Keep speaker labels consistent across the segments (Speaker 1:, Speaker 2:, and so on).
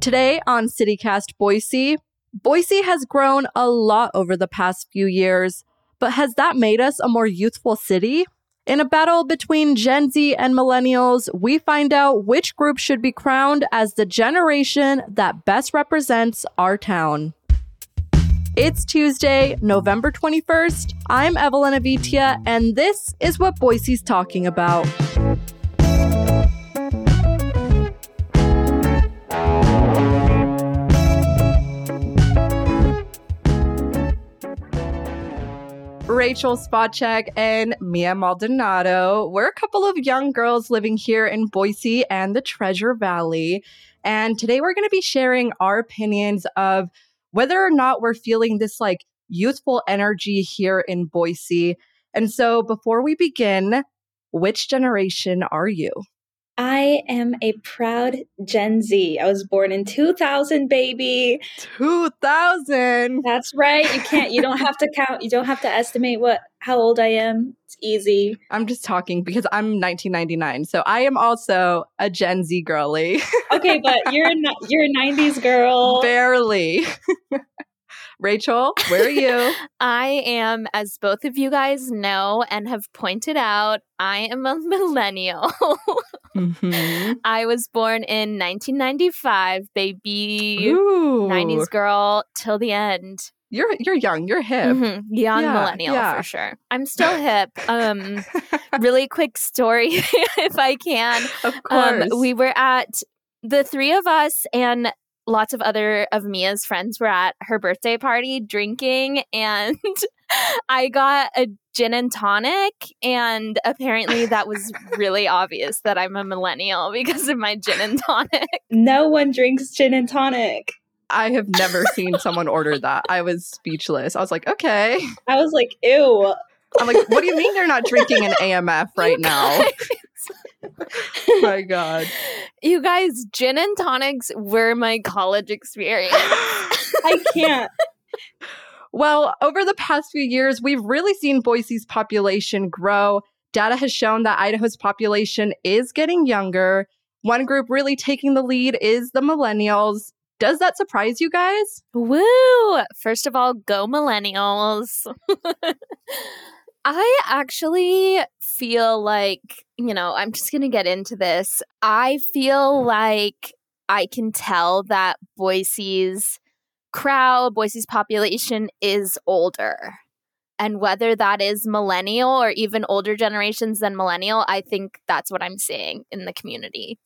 Speaker 1: Today on CityCast Boise, Boise has grown a lot over the past few years, but has that made us a more youthful city? In a battle between Gen Z and millennials, we find out which group should be crowned as the generation that best represents our town. It's Tuesday, November 21st. I'm Evelyn Avitia, and this is what Boise's talking about. Rachel Spacek and Mia Maldonado. We're a couple of young girls living here in Boise and the Treasure Valley. And today we're going to be sharing our opinions of whether or not we're feeling this like youthful energy here in Boise. And so before we begin, which generation are you?
Speaker 2: I am a proud Gen Z. I was born in 2000, baby.
Speaker 1: 2000.
Speaker 2: That's right. You can't, you don't have to count, you don't have to estimate what, how old I am. It's easy.
Speaker 1: I'm just talking because I'm 1999. So I am also a Gen Z girly.
Speaker 2: okay, but you're, you're a 90s girl.
Speaker 1: Barely. Rachel, where are you?
Speaker 3: I am, as both of you guys know and have pointed out, I am a millennial. mm-hmm. I was born in 1995, baby. Ooh. 90s girl till the end.
Speaker 1: You're you're young. You're hip. Mm-hmm.
Speaker 3: Young yeah, millennial yeah. for sure. I'm still hip. Um, really quick story, if I can.
Speaker 1: Of um,
Speaker 3: course. Um, we were at the three of us and lots of other of Mia's friends were at her birthday party drinking and I got a gin and tonic and apparently that was really obvious that I'm a millennial because of my gin and tonic.
Speaker 2: No one drinks gin and tonic.
Speaker 1: I have never seen someone order that. I was speechless. I was like, okay.
Speaker 2: I was like, ew.
Speaker 1: I'm like, what do you mean you're not drinking an AMF right now? my God.
Speaker 3: You guys, gin and tonics were my college experience.
Speaker 2: I can't.
Speaker 1: Well, over the past few years, we've really seen Boise's population grow. Data has shown that Idaho's population is getting younger. One group really taking the lead is the millennials. Does that surprise you guys?
Speaker 3: Woo! First of all, go millennials. I actually feel like, you know, I'm just going to get into this. I feel like I can tell that Boise's crowd, Boise's population is older. And whether that is millennial or even older generations than millennial, I think that's what I'm seeing in the community.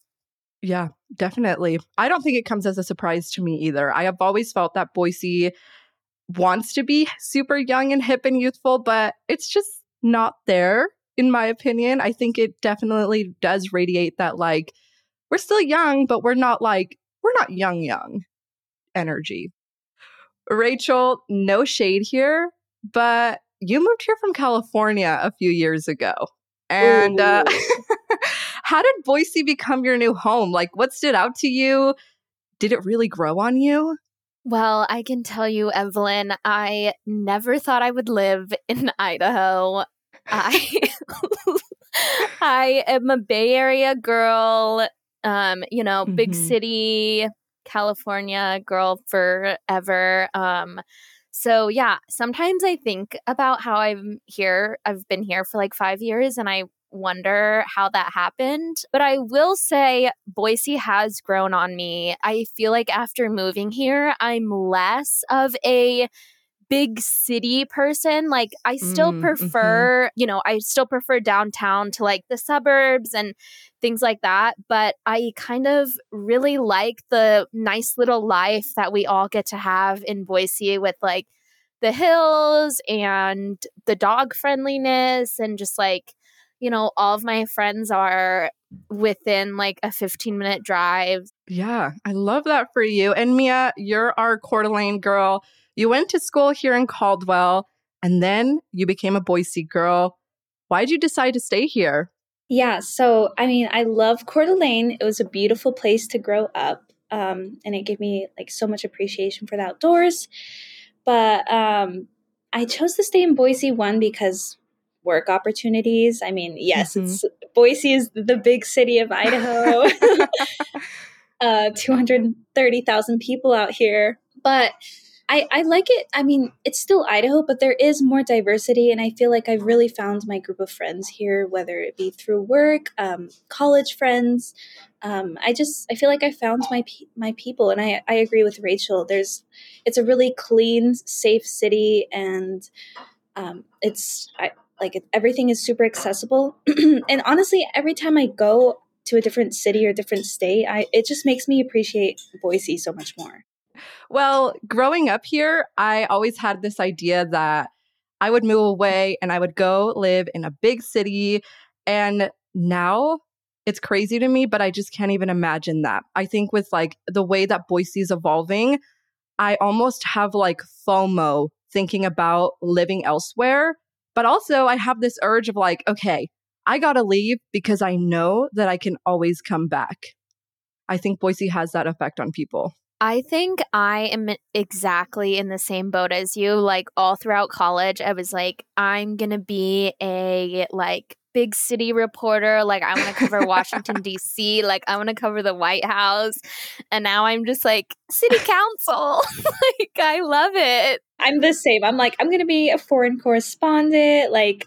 Speaker 1: Yeah, definitely. I don't think it comes as a surprise to me either. I have always felt that Boise wants to be super young and hip and youthful, but it's just not there, in my opinion. I think it definitely does radiate that, like, we're still young, but we're not like, we're not young, young energy. Rachel, no shade here, but you moved here from California a few years ago. And uh, how did Boise become your new home? Like, what stood out to you? Did it really grow on you?
Speaker 3: Well, I can tell you, Evelyn, I never thought I would live in Idaho. I I am a Bay Area girl, um, you know, big mm-hmm. city, California girl forever. Um, so yeah, sometimes I think about how I'm here. I've been here for like five years and I wonder how that happened. But I will say Boise has grown on me. I feel like after moving here, I'm less of a big city person. Like I still mm, prefer, mm-hmm. you know, I still prefer downtown to like the suburbs and things like that. But I kind of really like the nice little life that we all get to have in Boise with like the hills and the dog friendliness and just like you know, all of my friends are within like a 15 minute drive.
Speaker 1: Yeah, I love that for you. And Mia, you're our Coeur d'Alene girl. You went to school here in Caldwell and then you became a Boise girl. Why'd you decide to stay here?
Speaker 2: Yeah, so I mean, I love Coeur d'Alene. It was a beautiful place to grow up. Um, and it gave me like so much appreciation for the outdoors. But um, I chose to stay in Boise one because work opportunities. I mean, yes, mm-hmm. it's Boise is the big city of Idaho. uh, 230,000 people out here. But I, I like it. I mean, it's still Idaho, but there is more diversity. And I feel like I've really found my group of friends here, whether it be through work, um, college friends. Um, I just, I feel like I found my, my people. And I, I agree with Rachel. There's, it's a really clean, safe city. And um, it's, I, like everything is super accessible. and honestly, every time I go to a different city or different state, I, it just makes me appreciate Boise so much more.
Speaker 1: Well, growing up here, I always had this idea that I would move away and I would go live in a big city. And now it's crazy to me, but I just can't even imagine that. I think with like the way that Boise is evolving, I almost have like FOMO thinking about living elsewhere. But also, I have this urge of like, okay, I gotta leave because I know that I can always come back. I think Boise has that effect on people.
Speaker 3: I think I am exactly in the same boat as you. Like all throughout college, I was like, I'm to be a like big city reporter. Like I want to cover Washington D.C. Like I want to cover the White House. And now I'm just like city council. like I love it.
Speaker 2: I'm the same. I'm like I'm to be a foreign correspondent. Like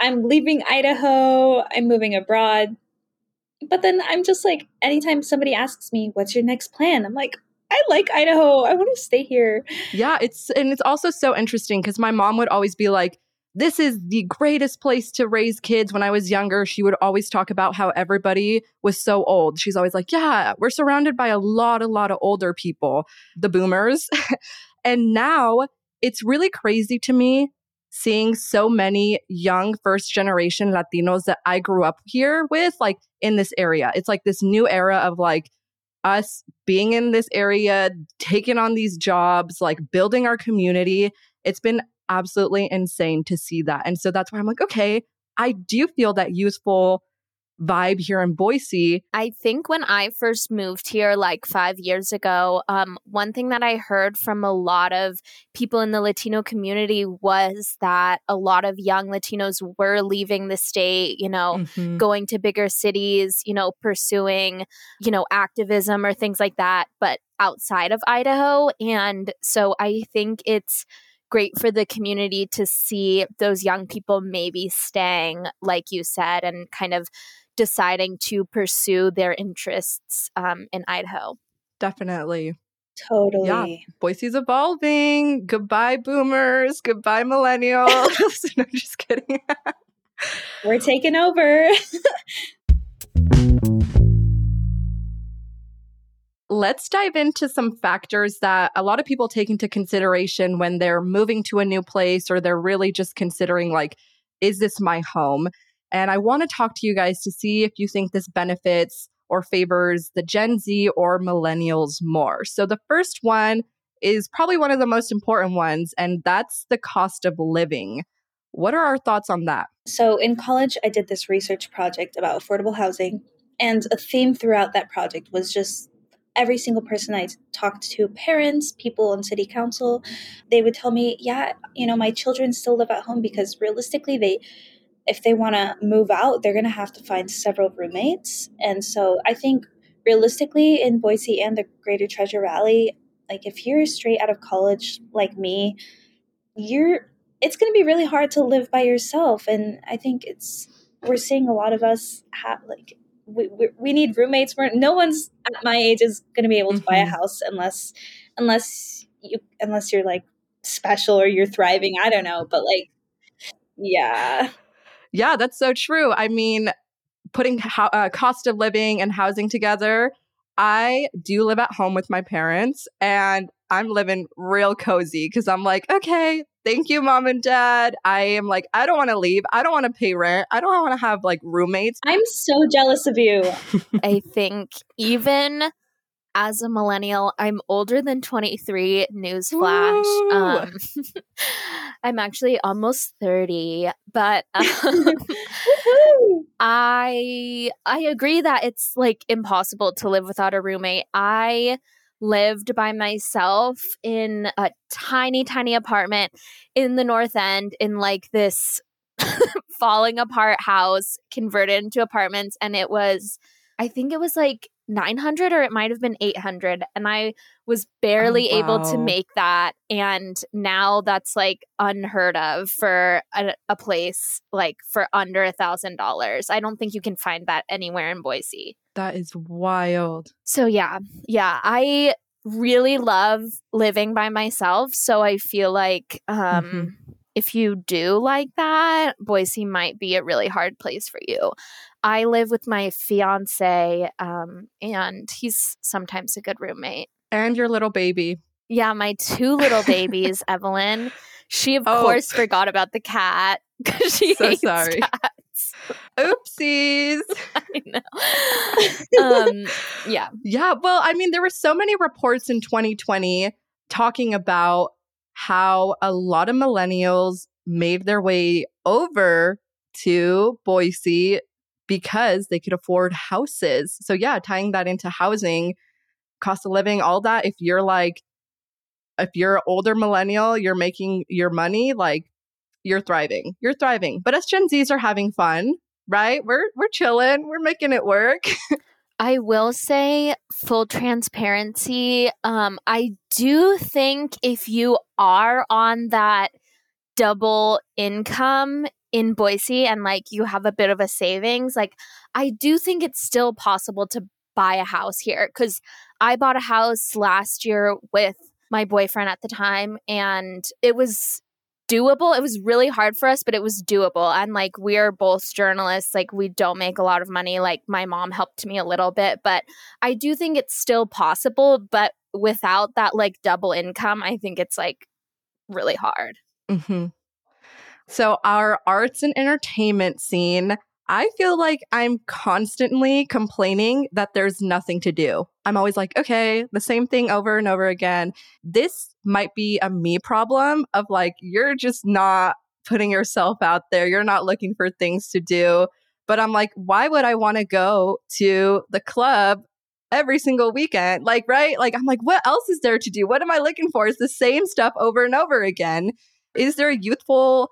Speaker 2: I'm leaving Idaho. I'm moving abroad. But then I'm just like anytime somebody asks me, "What's your next plan?" I'm like, I like Idaho. I want to stay here.
Speaker 1: Yeah, it's and it's also so interesting because my mom would always be like, this is the greatest place to raise kids. When I was younger, she would always talk about how everybody was so old. She's always like, Yeah, we're surrounded by a lot, a lot of older people, the boomers. and now it's really crazy to me seeing so many young first generation Latinos that I grew up here with, like in this area. It's like this new era of like, us being in this area, taking on these jobs, like building our community. It's been absolutely insane to see that. And so that's why I'm like, okay, I do feel that youthful vibe here in Boise.
Speaker 3: I think when I first moved here, like five years ago, um, one thing that I heard from a lot of people in the Latino community was that a lot of young Latinos were leaving the state, you know, mm-hmm. going to bigger cities, you know, pursuing, you know, activism or things like that, but outside of Idaho. And so I think it's, great for the community to see those young people maybe staying, like you said, and kind of deciding to pursue their interests um, in Idaho.
Speaker 1: Definitely.
Speaker 2: Totally. Yeah.
Speaker 1: Boise's evolving. Goodbye, boomers. Goodbye, millennials. I'm just kidding.
Speaker 2: We're taking over.
Speaker 1: Let's dive into some factors that a lot of people take into consideration when they're moving to a new place or they're really just considering, like, is this my home? And I want to talk to you guys to see if you think this benefits or favors the Gen Z or millennials more. So the first one is probably one of the most important ones, and that's the cost of living. What are our thoughts on that?
Speaker 2: So in college, I did this research project about affordable housing, and a theme throughout that project was just every single person I talked to, parents, people on city council, they would tell me, yeah, you know, my children still live at home because realistically, they if they want to move out, they're going to have to find several roommates. And so I think realistically in Boise and the greater Treasure Valley, like if you're straight out of college like me, you're it's going to be really hard to live by yourself and I think it's we're seeing a lot of us have like we, we, we need roommates. We're, no one's at my age is going to be able to mm-hmm. buy a mm-hmm. house unless unless you unless you're like special or you're thriving. I don't know, but like yeah.
Speaker 1: Yeah, that's so true. I mean, putting ho- uh, cost of living and housing together, I do live at home with my parents and I'm living real cozy because I'm like, okay, thank you, mom and dad. I am like, I don't want to leave. I don't want to pay rent. I don't want to have like roommates.
Speaker 2: I'm so jealous of you.
Speaker 3: I think even as a millennial, I'm older than 23. Newsflash. Um, I'm actually almost 30, but um, I I agree that it's like impossible to live without a roommate. I lived by myself in a tiny tiny apartment in the north end in like this falling apart house converted into apartments and it was I think it was like 900 or it might have been 800 and i was barely
Speaker 1: Oh,
Speaker 3: able to make that and now that's like unheard of for a, a place like for under a thousand dollars i don't think you can find that anywhere in boise
Speaker 1: That is wild.
Speaker 3: so yeah yeah i really love living by myself so i feel like um
Speaker 1: Mhm.
Speaker 3: If you do like that boise might be a really hard place for you i live with my fiance um and he's sometimes a good roommate
Speaker 1: And your little baby.
Speaker 3: yeah my two little babies evelyn she of
Speaker 1: Oh.
Speaker 3: course forgot about the cat because she
Speaker 1: So
Speaker 3: hates
Speaker 1: sorry.
Speaker 3: cats
Speaker 1: Oopsies.
Speaker 3: i know um yeah
Speaker 1: Yeah, well, I mean, there were so many reports in 2020 talking about how a lot of millennials made their way over to Boise because they could afford houses. So, yeah, tying that into housing, cost of living, all that. If you're like, if you're an older millennial, you're making your money, like you're thriving. You're thriving. But us Gen Zs are having fun, right? We're we're chilling. We're making it work.
Speaker 3: I will say full transparency. Um, I do think if you are on that double income in Boise and like you have a bit of a savings, like I do think it's still possible to buy a house here because I bought a house last year with my boyfriend at the time and it was doable. It was really hard for us, but it was doable. And like we're both journalists, like we don't make a lot of money. Like my mom helped me a little bit, but I do think it's still possible, but without that like double income, I think it's like really hard.
Speaker 1: hmm So, our arts and entertainment scene, I feel like I'm constantly complaining that there's nothing to do. I'm always like, okay, the same thing over and over again. This might be a me problem of like, you're just not putting yourself out there. You're not looking for things to do. But I'm like, why would I want to go to the club every single weekend? Like, right? Like, I'm like, what else is there to do? What am I looking for? It's the same stuff over and over again. Is there a youthful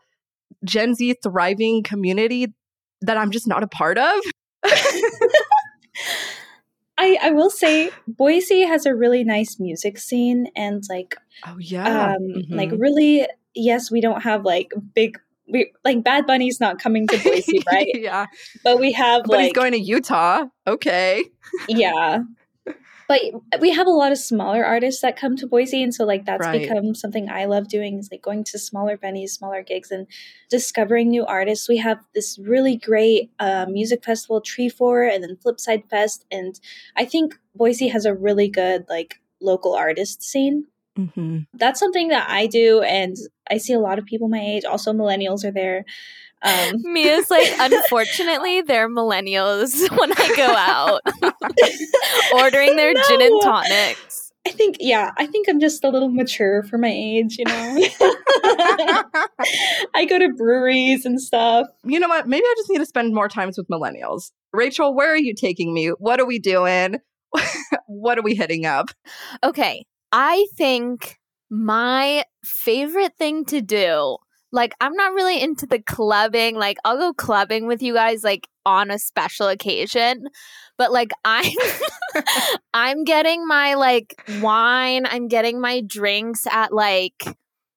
Speaker 1: Gen Z thriving community that I'm just not a part of?
Speaker 2: I, I will say Boise has a really nice music scene and like
Speaker 1: Oh yeah.
Speaker 2: um like
Speaker 1: Mhm.
Speaker 2: really yes we don't have like big we like Bad Bunny's not coming to Boise right
Speaker 1: yeah.
Speaker 2: but we have
Speaker 1: But he's going to Utah. Okay.
Speaker 2: yeah but we have a lot of smaller artists that come to Boise and so like that's
Speaker 1: Right.
Speaker 2: become something I love doing is like going to smaller venues smaller gigs and discovering new artists we have this really great uh, music festival Treefort and then Flipside Fest and I think Boise has a really good like local artist scene
Speaker 1: hmm
Speaker 2: that's something that I do, and I see a lot of people my age. Also, millennials are there. Um,
Speaker 3: Mia's like, unfortunately, they're millennials when I go out ordering their gin and tonics.
Speaker 2: I think, yeah, I think I'm just a little mature for my age. You know, I go to breweries and stuff.
Speaker 1: you know what? Maybe I just need to spend more times with millennials. Rachel, where are you taking me? What are we doing? what are we hitting up?
Speaker 3: Okay, I think my favorite thing to do, like, I'm not really into the clubbing. Like, I'll go clubbing with you guys, like, on a special occasion. But like I'm I'm getting my like wine, I'm getting my drinks at like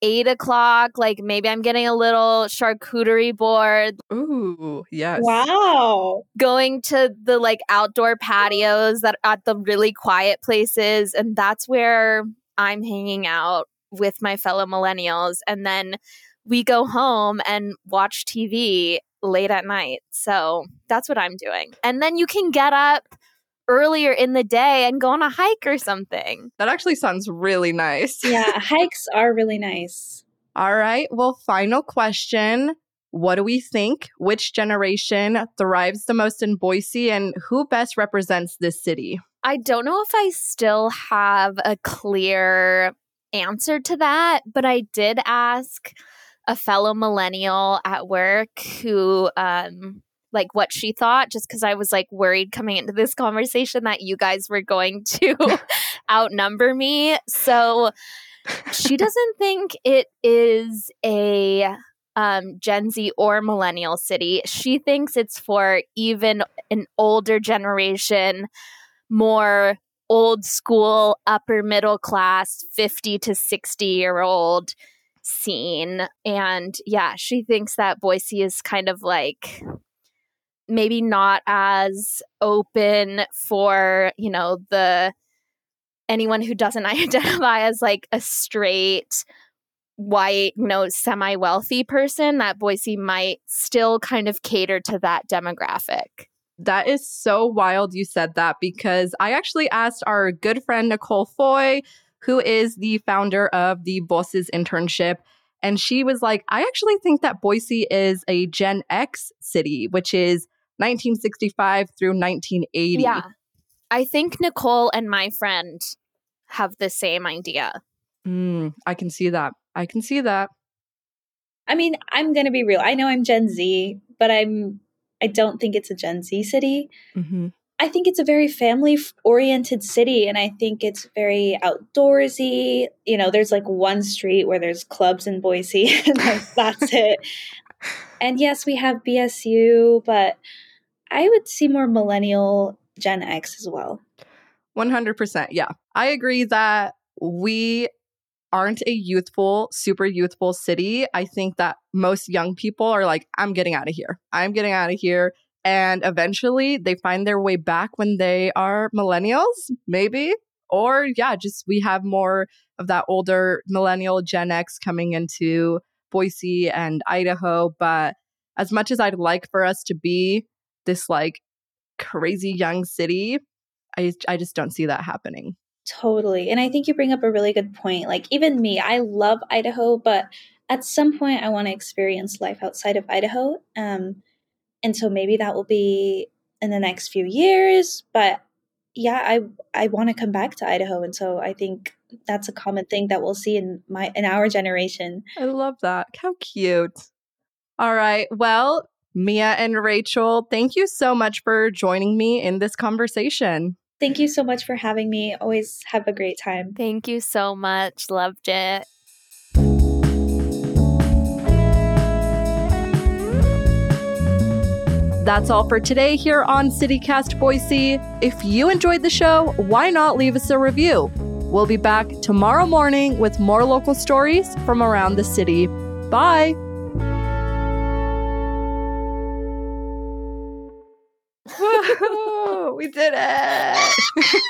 Speaker 3: eight o'clock. Like maybe I'm getting a little charcuterie board,
Speaker 1: Ooh, yes.
Speaker 2: Wow.
Speaker 3: going to the like outdoor patios that at the really quiet places and that's where i'm hanging out with my fellow millennials and then we go home and watch tv late at night so that's what i'm doing and then you can get up earlier in the day and go on a hike or something
Speaker 1: That actually sounds really nice.
Speaker 2: Yeah, hikes are really nice.
Speaker 1: All right. Well, final question. What do we think? Which generation thrives the most in Boise and who best represents this city?
Speaker 3: I don't know if I still have a clear answer to that, but I did ask a fellow millennial at work who um like what she thought just cuz I was like worried coming into this conversation that you guys were going to outnumber me. So she doesn't think it is a um, Gen Z or millennial city. She thinks it's for even an older generation more old school, upper middle class, 50 to 60 year old scene. And yeah, she thinks that Boise is kind of like maybe not as open for, you know, the anyone who doesn't identify as like a straight white, you know, semi wealthy person, that Boise might still kind of cater to that demographic.
Speaker 1: That is so wild you said that because I actually asked our good friend Nicole Foy, who is the founder of the Bosses internship. And she was like, I actually think that Boise is a Gen X city, which is 1965 through 1980.
Speaker 3: Yeah. I think Nicole and my friend have the same idea.
Speaker 1: Mm, I can see that. I can see that.
Speaker 2: I mean, I'm going to be real. I know I'm Gen Z, but I'm I don't think it's a Gen Z city. Mm-hmm. I think it's a very family oriented city and I think it's very outdoorsy. You know, there's like one street where there's clubs in Boise and that's it. And yes, we have BSU, but I would see more millennial Gen X as well.
Speaker 1: 100%. Yeah. I agree that we aren't a youthful, super youthful city. I think that most young people are like, I'm getting out of here. I'm getting out of here. And eventually they find their way back when they are millennials, maybe. Or, yeah, just we have more of that older millennial Gen X coming into Boise and Idaho. But as much as I'd like for us to be this like crazy young city, I, I just don't see that happening.
Speaker 2: Totally. And I think you bring up a really good point. Like, even me, I love Idaho, but at some point I want to experience life outside of Idaho. Um, and so maybe that will be in the next few years. But yeah, I I want to come back to Idaho. And so I think that's a common thing that we'll see in my in our generation.
Speaker 1: I love that. How cute. All right. Well, Mia and Rachel, thank you so much for joining me in this conversation.
Speaker 2: Thank you so much for having me. Always have a great time.
Speaker 3: Thank you so much. Loved it.
Speaker 1: That's all for today here on CityCast Boise. If you enjoyed the show, why not leave us a review? We'll be back tomorrow morning with more local stories from around the city. Bye. we did it.